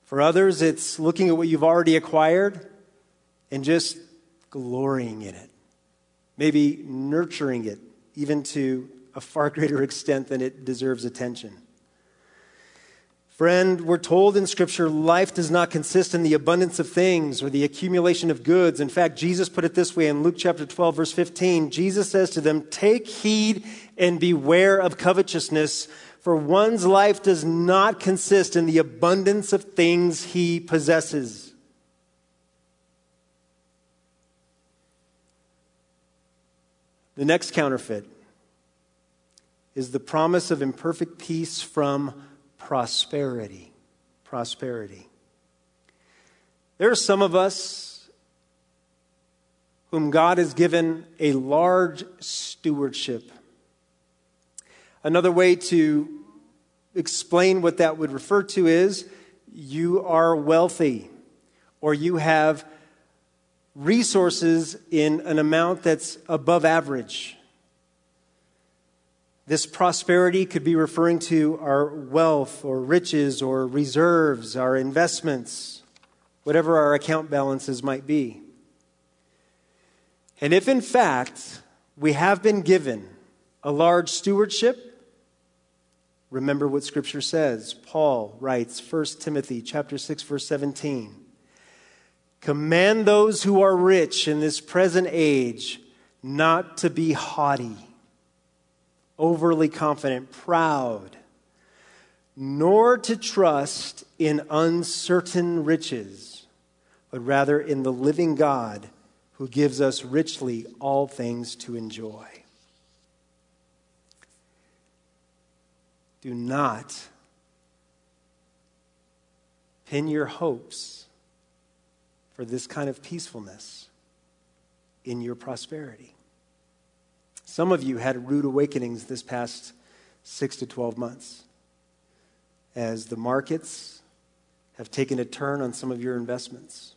For others, it's looking at what you've already acquired and just glorying in it, maybe nurturing it even to a far greater extent than it deserves attention. Friend, we're told in Scripture life does not consist in the abundance of things or the accumulation of goods. In fact, Jesus put it this way in Luke chapter 12, verse 15. Jesus says to them, Take heed and beware of covetousness, for one's life does not consist in the abundance of things he possesses. The next counterfeit is the promise of imperfect peace from prosperity. Prosperity. There are some of us whom God has given a large stewardship. Another way to explain what that would refer to is you are wealthy or you have resources in an amount that's above average. This prosperity could be referring to our wealth or riches or reserves, our investments, whatever our account balances might be. And if in fact we have been given a large stewardship, remember what scripture says. Paul writes 1 Timothy chapter 6 verse 17. Command those who are rich in this present age not to be haughty overly confident, proud, nor to trust in uncertain riches, but rather in the living God who gives us richly all things to enjoy. Do not pin your hopes for this kind of peacefulness in your prosperity. Some of you had rude awakenings this past six to 12 months as the markets have taken a turn on some of your investments.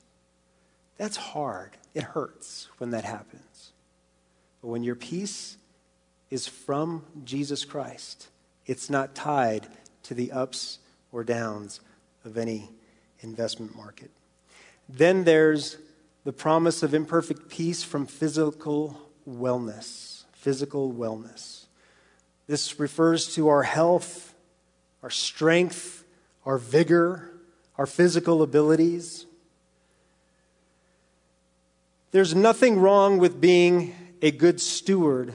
That's hard. It hurts when that happens. But when your peace is from Jesus Christ, it's not tied to the ups or downs of any investment market. Then there's the promise of imperfect peace from physical wellness. Physical wellness. This refers to our health, our strength, our vigor, our physical abilities. There's nothing wrong with being a good steward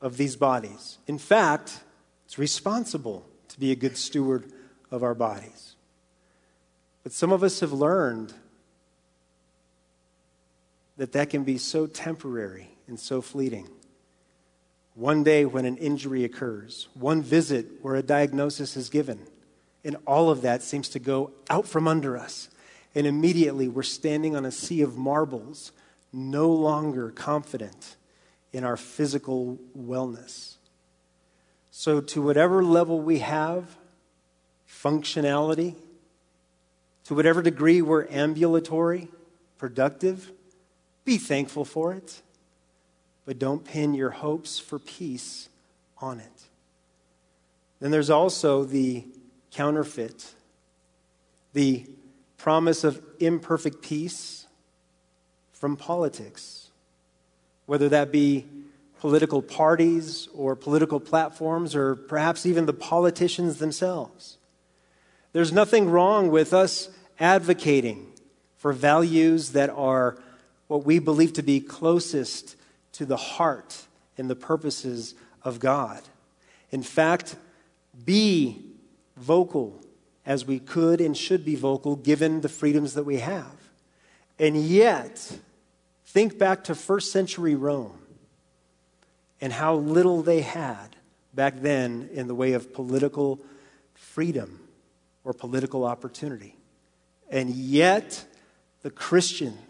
of these bodies. In fact, it's responsible to be a good steward of our bodies. But some of us have learned that that can be so temporary and so fleeting. One day when an injury occurs, one visit where a diagnosis is given, and all of that seems to go out from under us. And immediately we're standing on a sea of marbles, no longer confident in our physical wellness. So, to whatever level we have, functionality, to whatever degree we're ambulatory, productive, be thankful for it. But don't pin your hopes for peace on it. Then there's also the counterfeit, the promise of imperfect peace from politics, whether that be political parties or political platforms or perhaps even the politicians themselves. There's nothing wrong with us advocating for values that are what we believe to be closest to the heart and the purposes of God. In fact, be vocal as we could and should be vocal given the freedoms that we have. And yet, think back to first century Rome and how little they had back then in the way of political freedom or political opportunity. And yet, the Christians,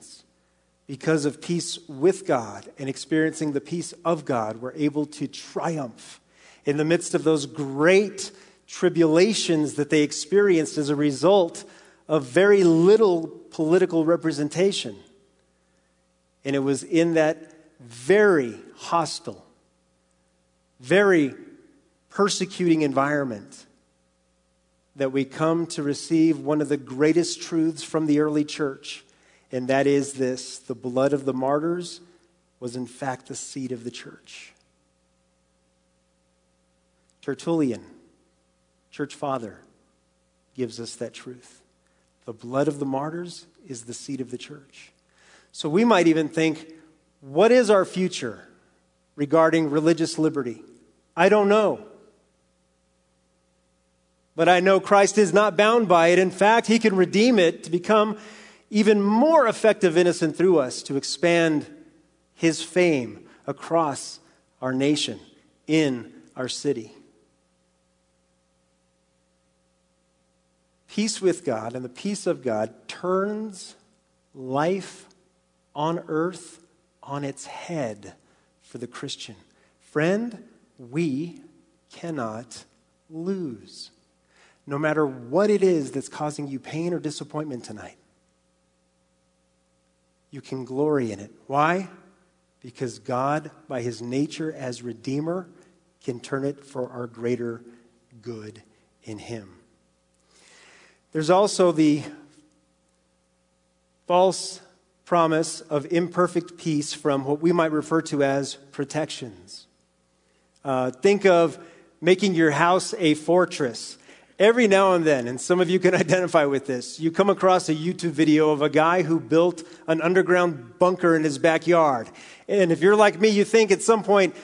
because of peace with God and experiencing the peace of God, were able to triumph in the midst of those great tribulations that they experienced as a result of very little political representation. And it was in that very hostile, very persecuting environment that we come to receive one of the greatest truths from the early church, and that is this the blood of the martyrs was in fact the seed of the church. Tertullian, church father, gives us that truth. The blood of the martyrs is the seed of the church. So we might even think, what is our future regarding religious liberty? I don't know. But I know Christ is not bound by it. In fact, he can redeem it to become even more effective innocent through us to expand his fame across our nation, in our city. Peace with God and the peace of God turns life on earth on its head for the Christian. Friend, we cannot lose no matter what it is that's causing you pain or disappointment tonight. You can glory in it. Why? Because God, by his nature as Redeemer, can turn it for our greater good in him. There's also the false promise of imperfect peace from what we might refer to as protections. Uh, think of making your house a fortress. Every now and then, and some of you can identify with this, you come across a YouTube video of a guy who built an underground bunker in his backyard. And if you're like me, you think at some point,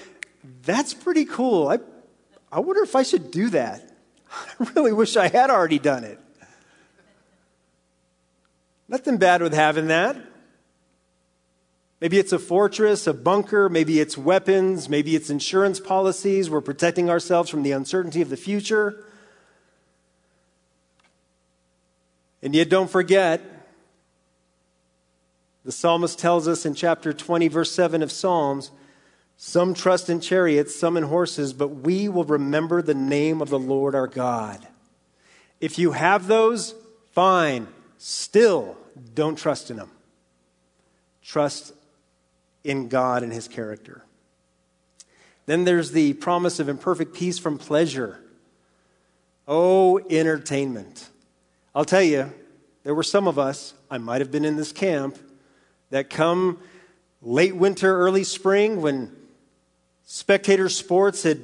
that's pretty cool. I, I wonder if I should do that. I really wish I had already done it. Nothing bad with having that. Maybe it's a fortress, a bunker, maybe it's weapons, maybe it's insurance policies. We're protecting ourselves from the uncertainty of the future. And yet, don't forget, the psalmist tells us in chapter 20, verse 7 of Psalms, Some trust in chariots, some in horses, but we will remember the name of the Lord our God. If you have those, fine. Still, don't trust in them. Trust in God and His character. Then there's the promise of imperfect peace from pleasure. Oh, entertainment. I'll tell you, there were some of us, I might have been in this camp, that come late winter, early spring, when spectator sports had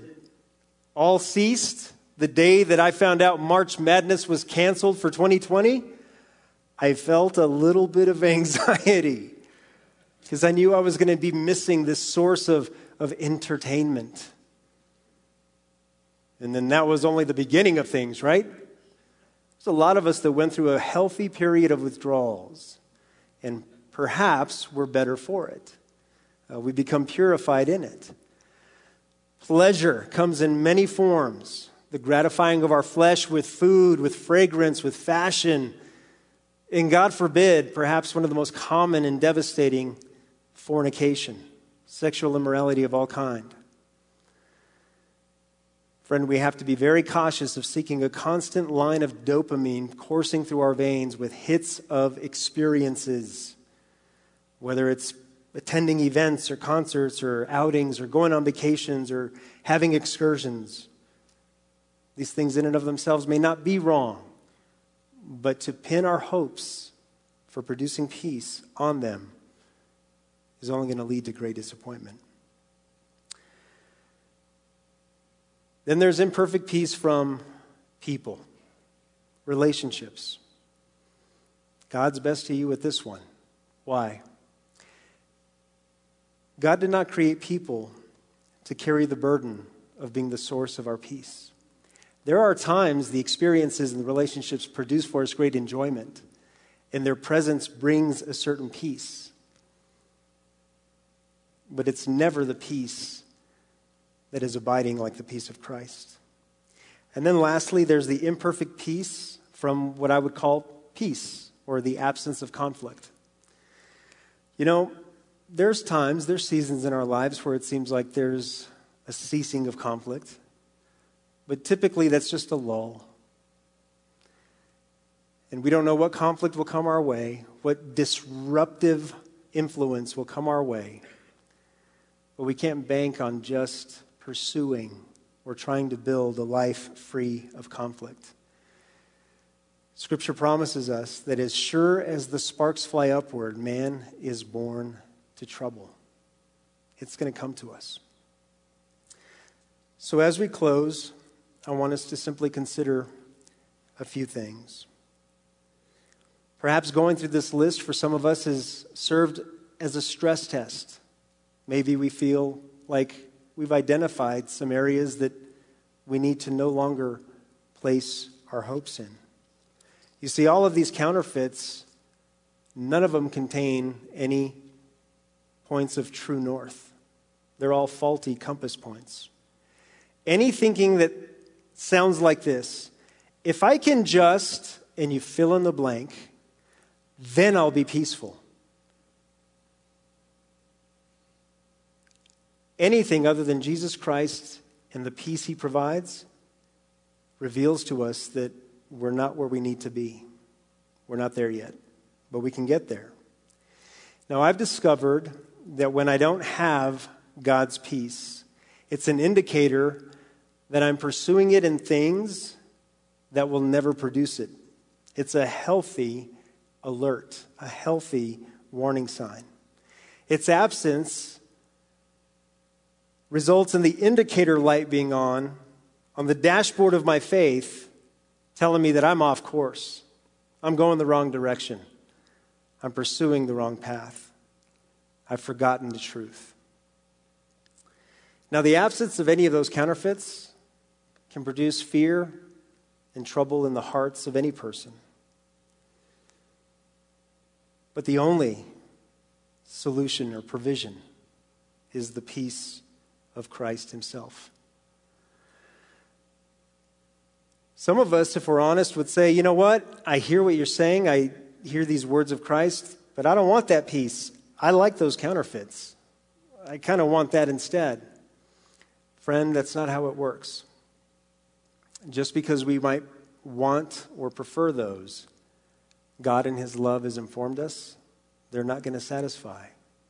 all ceased, the day that I found out March Madness was canceled for 2020, I felt a little bit of anxiety because I knew I was going to be missing this source of, of entertainment. And then that was only the beginning of things, right? There's a lot of us that went through a healthy period of withdrawals, and perhaps we're better for it. Uh, we become purified in it. Pleasure comes in many forms the gratifying of our flesh with food, with fragrance, with fashion. And God forbid, perhaps one of the most common and devastating fornication, sexual immorality of all kind. Friend, we have to be very cautious of seeking a constant line of dopamine coursing through our veins with hits of experiences, whether it's attending events or concerts or outings or going on vacations or having excursions. These things, in and of themselves, may not be wrong, but to pin our hopes for producing peace on them is only going to lead to great disappointment. Then there's imperfect peace from people, relationships. God's best to you with this one. Why? God did not create people to carry the burden of being the source of our peace. There are times the experiences and the relationships produce for us great enjoyment, and their presence brings a certain peace. But it's never the peace that is abiding like the peace of Christ. And then lastly, there's the imperfect peace from what I would call peace or the absence of conflict. You know, there's times, there's seasons in our lives where it seems like there's a ceasing of conflict, but typically that's just a lull. And we don't know what conflict will come our way, what disruptive influence will come our way. But we can't bank on just pursuing or trying to build a life free of conflict. Scripture promises us that as sure as the sparks fly upward, man is born to trouble. It's going to come to us. So, as we close, I want us to simply consider a few things. Perhaps going through this list for some of us has served as a stress test. Maybe we feel like we've identified some areas that we need to no longer place our hopes in. You see, all of these counterfeits, none of them contain any points of true north. They're all faulty compass points. Any thinking that sounds like this if I can just, and you fill in the blank, then I'll be peaceful. Anything other than Jesus Christ and the peace he provides reveals to us that we're not where we need to be. We're not there yet, but we can get there. Now, I've discovered that when I don't have God's peace, it's an indicator that I'm pursuing it in things that will never produce it. It's a healthy alert, a healthy warning sign. Its absence results in the indicator light being on on the dashboard of my faith, telling me that I'm off course. I'm going the wrong direction. I'm pursuing the wrong path. I've forgotten the truth. Now, the absence of any of those counterfeits can produce fear and trouble in the hearts of any person. But the only solution or provision is the peace of Christ Himself. Some of us, if we're honest, would say, you know what? I hear what you're saying. I hear these words of Christ, but I don't want that peace. I like those counterfeits. I kind of want that instead. Friend, that's not how it works. Just because we might want or prefer those, God in His love has informed us they're not going to satisfy.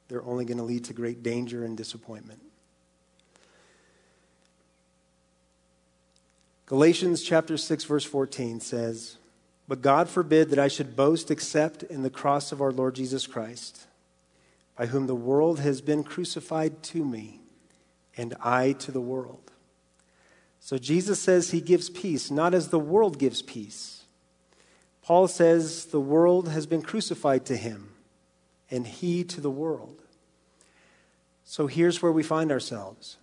They're only going to lead to great danger and disappointment. Galatians chapter 6 verse 14 says, "But God forbid that I should boast except in the cross of our Lord Jesus Christ, by whom the world has been crucified to me, and I to the world." So Jesus says he gives peace not as the world gives peace. Paul says the world has been crucified to him and he to the world. So here's where we find ourselves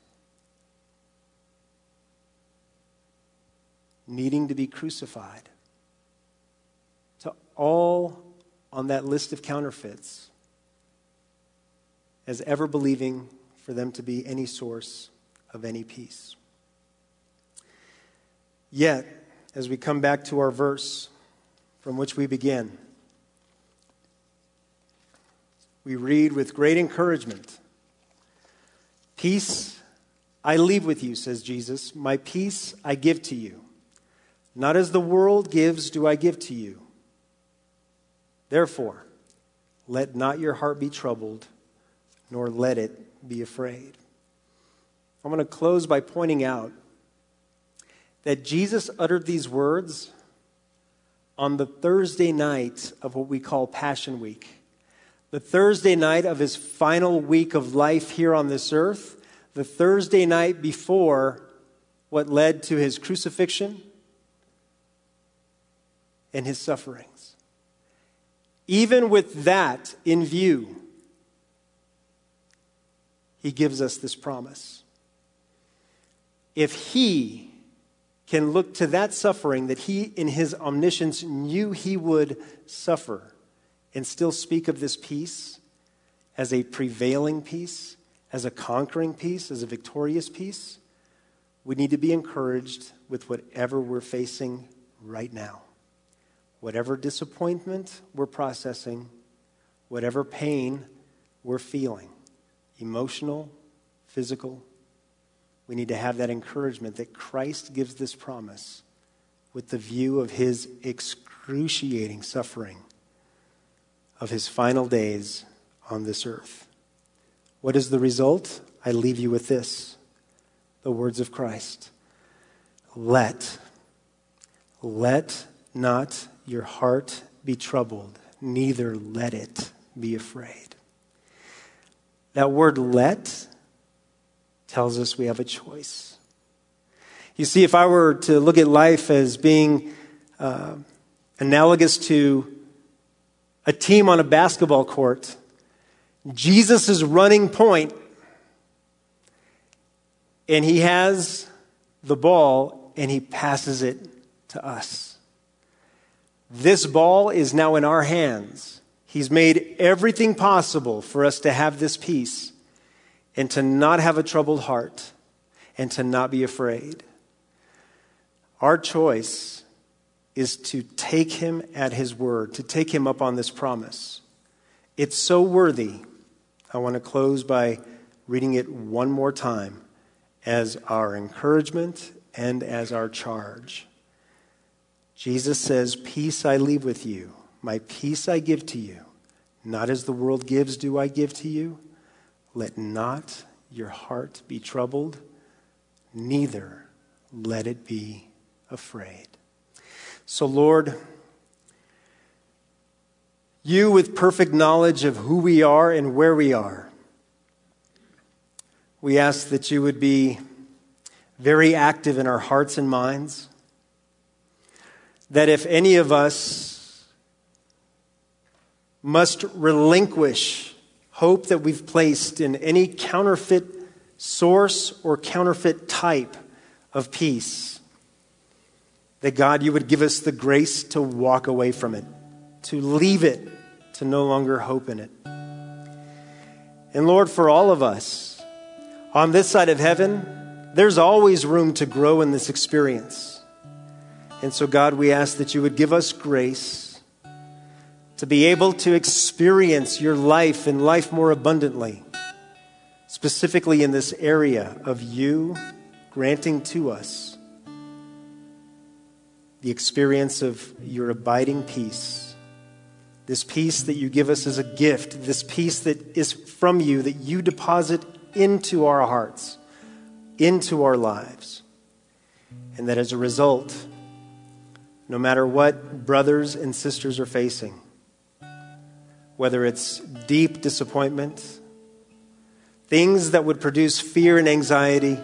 needing to be crucified. To all on that list of counterfeits as ever believing for them to be any source of any peace. Yet, as we come back to our verse from which we begin, we read with great encouragement Peace I leave with you, says Jesus. My peace I give to you. Not as the world gives, do I give to you. Therefore, let not your heart be troubled, nor let it be afraid. I'm going to close by pointing out that Jesus uttered these words on the Thursday night of what we call Passion Week the Thursday night of his final week of life here on this earth, the Thursday night before what led to his crucifixion and his sufferings. Even with that in view, he gives us this promise. If he can look to that suffering that he, in his omniscience, knew he would suffer and still speak of this peace as a prevailing peace, as a conquering peace, as a victorious peace, we need to be encouraged with whatever we're facing right now. Whatever disappointment we're processing, whatever pain we're feeling, emotional, physical, we need to have that encouragement that Christ gives this promise with the view of his excruciating suffering of his final days on this earth. What is the result? I leave you with this the words of Christ. Let, let not your heart be troubled, neither let it be afraid. That word let tells us we have a choice. You see, if I were to look at life as being uh, analogous to a team on a basketball court. Jesus is running point, and he has the ball and he passes it to us. This ball is now in our hands. He's made everything possible for us to have this peace and to not have a troubled heart and to not be afraid. Our choice is to take him at his word, to take him up on this promise. It's so worthy. I want to close by reading it one more time as our encouragement and as our charge. Jesus says, Peace I leave with you, my peace I give to you. Not as the world gives, do I give to you. Let not your heart be troubled, neither let it be afraid. So, Lord, you with perfect knowledge of who we are and where we are, we ask that you would be very active in our hearts and minds. That if any of us must relinquish hope that we've placed in any counterfeit source or counterfeit type of peace, that God, you would give us the grace to walk away from it, to leave it, to no longer hope in it. And Lord, for all of us on this side of heaven, there's always room to grow in this experience. And so, God, we ask that you would give us grace to be able to experience your life and life more abundantly, specifically in this area of you granting to us the experience of your abiding peace. This peace that you give us as a gift, this peace that is from you, that you deposit into our hearts, into our lives. And that as a result, no matter what brothers and sisters are facing, whether it's deep disappointment, things that would produce fear and anxiety,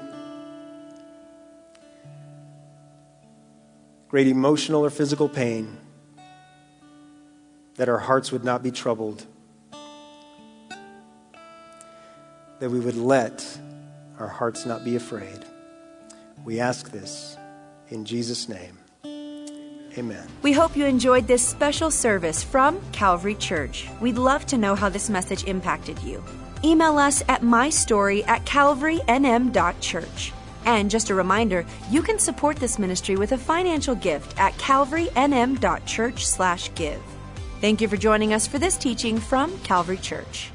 great emotional or physical pain, that our hearts would not be troubled, that we would let our hearts not be afraid. We ask this in Jesus' name. Amen. We hope you enjoyed this special service from Calvary Church. We'd love to know how this message impacted you. Email us at mystory at calvarynm.church. And just a reminder, you can support this ministry with a financial gift at calvarynm.church/give. Thank you for joining us for this teaching from Calvary Church.